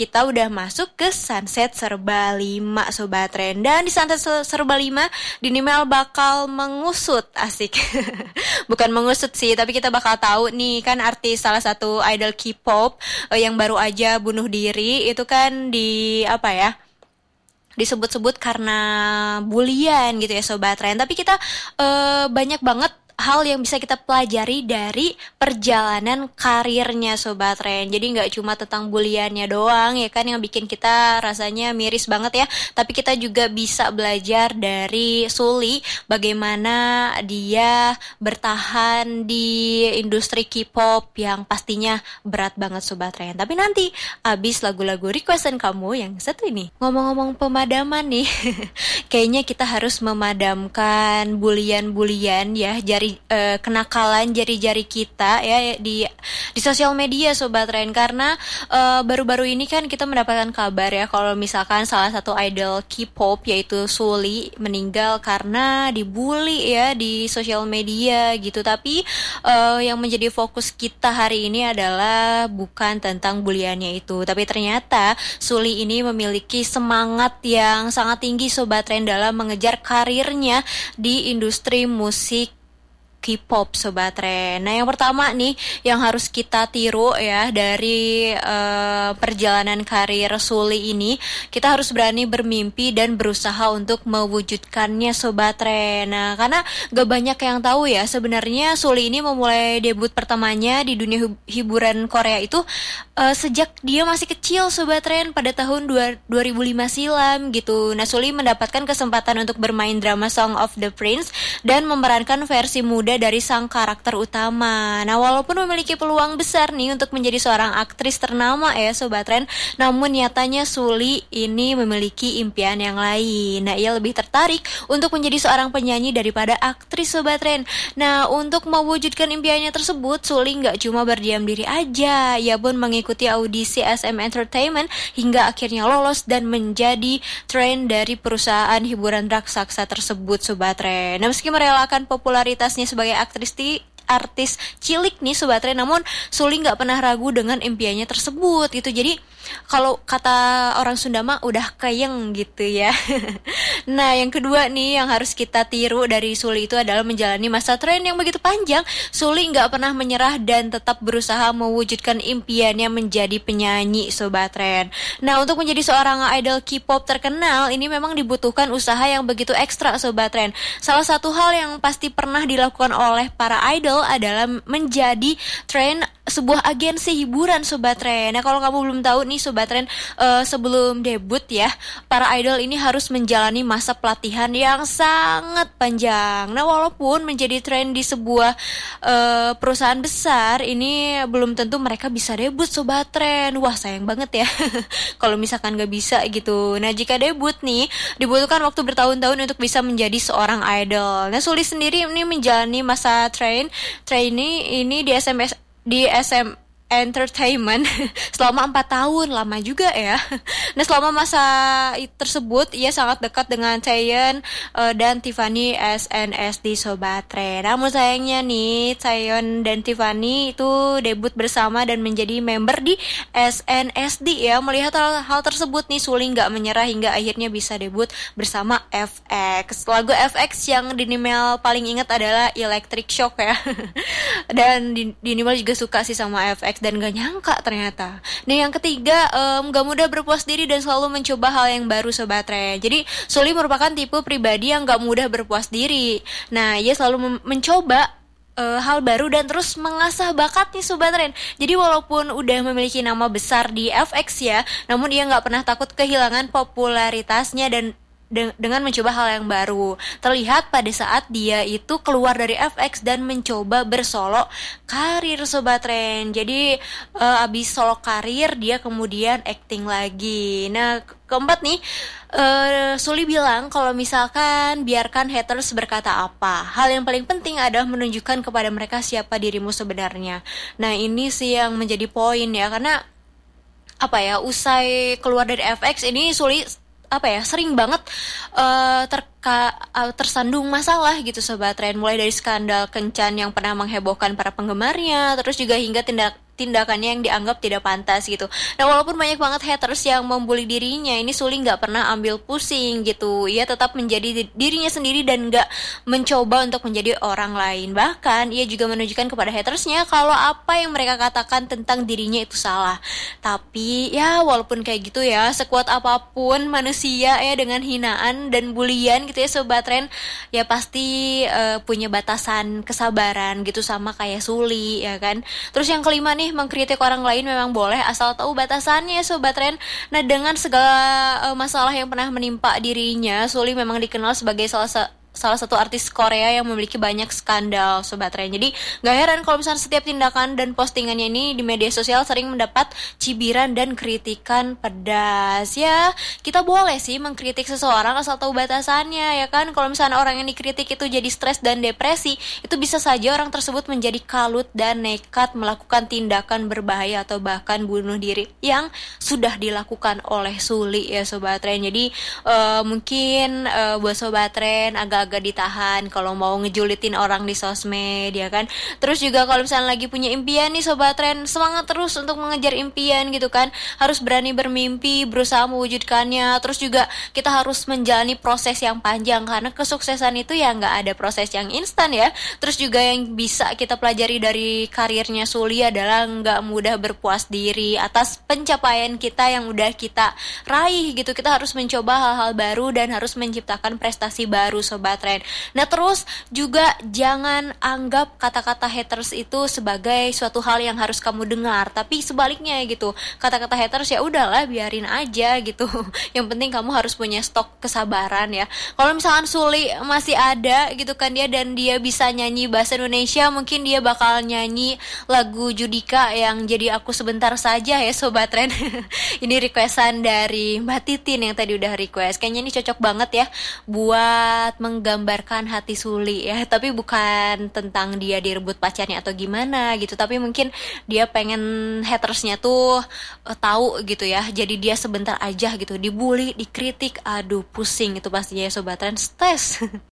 kita udah masuk ke Sunset Serba 5 Sobat Tren Dan di Sunset Serba 5 Dinimel bakal mengusut Asik. Bukan mengusut sih Tapi kita bakal tahu nih kan artis salah satu idol K-pop uh, Yang baru aja bunuh diri. Itu kan di apa ya disebut-sebut karena bulian gitu ya sobat Ren tapi kita uh, banyak banget hal yang bisa kita pelajari dari perjalanan karirnya Sobat Ren. Jadi nggak cuma tentang buliannya doang ya kan yang bikin kita rasanya miris banget ya. Tapi kita juga bisa belajar dari Suli bagaimana dia bertahan di industri K-pop yang pastinya berat banget Sobat Ren. Tapi nanti abis lagu-lagu requestan kamu yang satu ini. Ngomong-ngomong pemadaman nih, kayaknya kita harus memadamkan bulian-bulian ya jari uh, kenakalan jari-jari kita ya di di sosial media sobat Ren. Karena baru baru-baru ini kan kita mendapatkan kabar ya kalau misalkan salah satu idol K-pop yaitu Suli meninggal karena dibully ya di sosial media gitu. Tapi uh, yang menjadi fokus kita hari ini adalah bukan tentang buliannya itu. Tapi ternyata Suli ini memiliki semangat yang sangat tinggi sobat Ren dalam mengejar karirnya di industri musik K-pop sobat Ren. Nah, yang pertama nih yang harus kita tiru ya dari uh, perjalanan karir Suli ini, kita harus berani bermimpi dan berusaha untuk mewujudkannya sobat Ren. Nah, karena gak banyak yang tahu ya sebenarnya Suli ini memulai debut pertamanya di dunia hiburan Korea itu uh, sejak dia masih kecil sobat Ren pada tahun 2005 silam gitu. Nah, Suli mendapatkan kesempatan untuk bermain drama Song of the Prince dan memerankan versi muda berbeda dari sang karakter utama. Nah, walaupun memiliki peluang besar nih untuk menjadi seorang aktris ternama ya Sobat Ren, namun nyatanya Suli ini memiliki impian yang lain. Nah, ia lebih tertarik untuk menjadi seorang penyanyi daripada aktris Sobat Ren. Nah, untuk mewujudkan impiannya tersebut, Suli nggak cuma berdiam diri aja, ia pun mengikuti audisi SM Entertainment hingga akhirnya lolos dan menjadi tren dari perusahaan hiburan raksasa tersebut Sobat Ren. Nah, meski merelakan popularitasnya sebagai sebagai aktris di artis cilik nih sobat Ren namun Suli nggak pernah ragu dengan impiannya tersebut gitu. Jadi kalau kata orang Sunda mah udah kayeng gitu ya. nah, yang kedua nih yang harus kita tiru dari Suli itu adalah menjalani masa tren yang begitu panjang. Suli nggak pernah menyerah dan tetap berusaha mewujudkan impiannya menjadi penyanyi sobat tren. Nah, untuk menjadi seorang idol K-pop terkenal ini memang dibutuhkan usaha yang begitu ekstra sobat tren. Salah satu hal yang pasti pernah dilakukan oleh para idol adalah menjadi tren sebuah agensi hiburan sobat tren. Nah, kalau kamu belum tahu nih sobat tren uh, sebelum debut ya, para idol ini harus menjalani masa pelatihan yang sangat panjang. Nah, walaupun menjadi tren di sebuah uh, perusahaan besar, ini belum tentu mereka bisa debut sobat tren. Wah, sayang banget ya. Kalau misalkan gak bisa gitu. Nah, jika debut nih, dibutuhkan waktu bertahun-tahun untuk bisa menjadi seorang idol. Nah, Sulis sendiri ini menjalani masa train, trainee ini di SMS di SM entertainment selama empat tahun lama juga ya. Nah selama masa tersebut ia sangat dekat dengan Chaeyeon uh, dan Tiffany SNSD Sobat Re. Namun sayangnya nih Chaeyeon dan Tiffany itu debut bersama dan menjadi member di SNSD ya. Melihat hal, hal tersebut nih Suli nggak menyerah hingga akhirnya bisa debut bersama FX. Lagu FX yang Dinimel paling ingat adalah Electric Shock ya. dan Dinimel juga suka sih sama FX dan gak nyangka ternyata. Nah yang ketiga um, gak mudah berpuas diri dan selalu mencoba hal yang baru sobat Re. Jadi Suli merupakan tipe pribadi yang gak mudah berpuas diri. Nah ia selalu mencoba uh, hal baru dan terus mengasah bakat nih Sobat Ren. Jadi walaupun udah memiliki nama besar di FX ya, namun ia nggak pernah takut kehilangan popularitasnya dan de dengan mencoba hal yang baru. Terlihat pada saat dia itu keluar dari FX dan mencoba bersolo karir sobat Ren. Jadi uh, abis solo karir dia kemudian acting lagi. Nah keempat nih uh, Suli bilang kalau misalkan biarkan haters berkata apa. Hal yang paling penting adalah menunjukkan kepada mereka siapa dirimu sebenarnya. Nah ini sih yang menjadi poin ya karena apa ya usai keluar dari FX ini Suli apa ya sering banget uh, terka uh, tersandung masalah gitu sobat tren mulai dari skandal kencan yang pernah menghebohkan para penggemarnya terus juga hingga tindak tindakannya yang dianggap tidak pantas gitu. Nah walaupun banyak banget haters yang membuli dirinya, ini Suli nggak pernah ambil pusing gitu. Ia tetap menjadi dirinya sendiri dan nggak mencoba untuk menjadi orang lain. Bahkan ia juga menunjukkan kepada hatersnya kalau apa yang mereka katakan tentang dirinya itu salah. Tapi ya walaupun kayak gitu ya, sekuat apa pun manusia ya dengan hinaan dan bulian gitu ya sobat Ren, ya pasti uh, punya batasan kesabaran gitu sama kayak Suli ya kan. Terus yang kelima nih mengkritik orang lain memang boleh asal tahu batasannya sobat Ren. Nah dengan segala uh, masalah yang pernah menimpa dirinya, Suli memang dikenal sebagai salah satu salah satu artis Korea yang memiliki banyak skandal sobat Ren. Jadi gak heran kalau misalnya setiap tindakan dan postingannya ini di media sosial sering mendapat cibiran dan kritikan pedas. Ya, kita boleh sih mengkritik seseorang asal tahu batasannya ya kan. Kalau misalnya orang yang dikritik itu jadi stres dan depresi, itu bisa saja orang tersebut menjadi kalut dan nekat melakukan tindakan berbahaya atau bahkan bunuh diri yang sudah dilakukan oleh Suli ya sobat Ren. Jadi uh, mungkin uh, buat sobat Ren agak agak ditahan kalau mau ngejulitin orang di sosmed ya kan? Terus juga kalau misalnya lagi punya impian nih sobat tren semangat terus untuk mengejar impian gitu kan? Harus berani bermimpi berusaha mewujudkannya. Terus juga kita harus menjalani proses yang panjang karena kesuksesan itu ya nggak ada proses yang instan ya. Terus juga yang bisa kita pelajari dari karirnya Suli adalah nggak mudah berpuas diri atas pencapaian kita yang udah kita raih gitu. Kita harus mencoba hal-hal baru dan harus menciptakan prestasi baru sobat tren. Nah terus juga jangan anggap kata-kata haters itu sebagai suatu hal yang harus kamu dengar, tapi sebaliknya gitu. Kata-kata haters ya udahlah biarin aja gitu. Yang penting kamu harus punya stok kesabaran ya. Kalau misalkan Suli masih ada gitu kan dia dan dia bisa nyanyi bahasa Indonesia, mungkin dia bakal nyanyi lagu Judika yang jadi aku sebentar saja ya sobat tren. ini requestan dari Mbak Titin yang tadi udah request. Kayaknya ini cocok banget ya buat meng menggambarkan hati Suli ya. Tapi bukan tentang dia direbut pacarnya atau gimana gitu. Tapi mungkin dia pengen hatersnya tuh uh, tahu gitu ya. Jadi dia sebentar aja gitu dibully dikritik. Aduh pusing itu pastinya ya sobat stres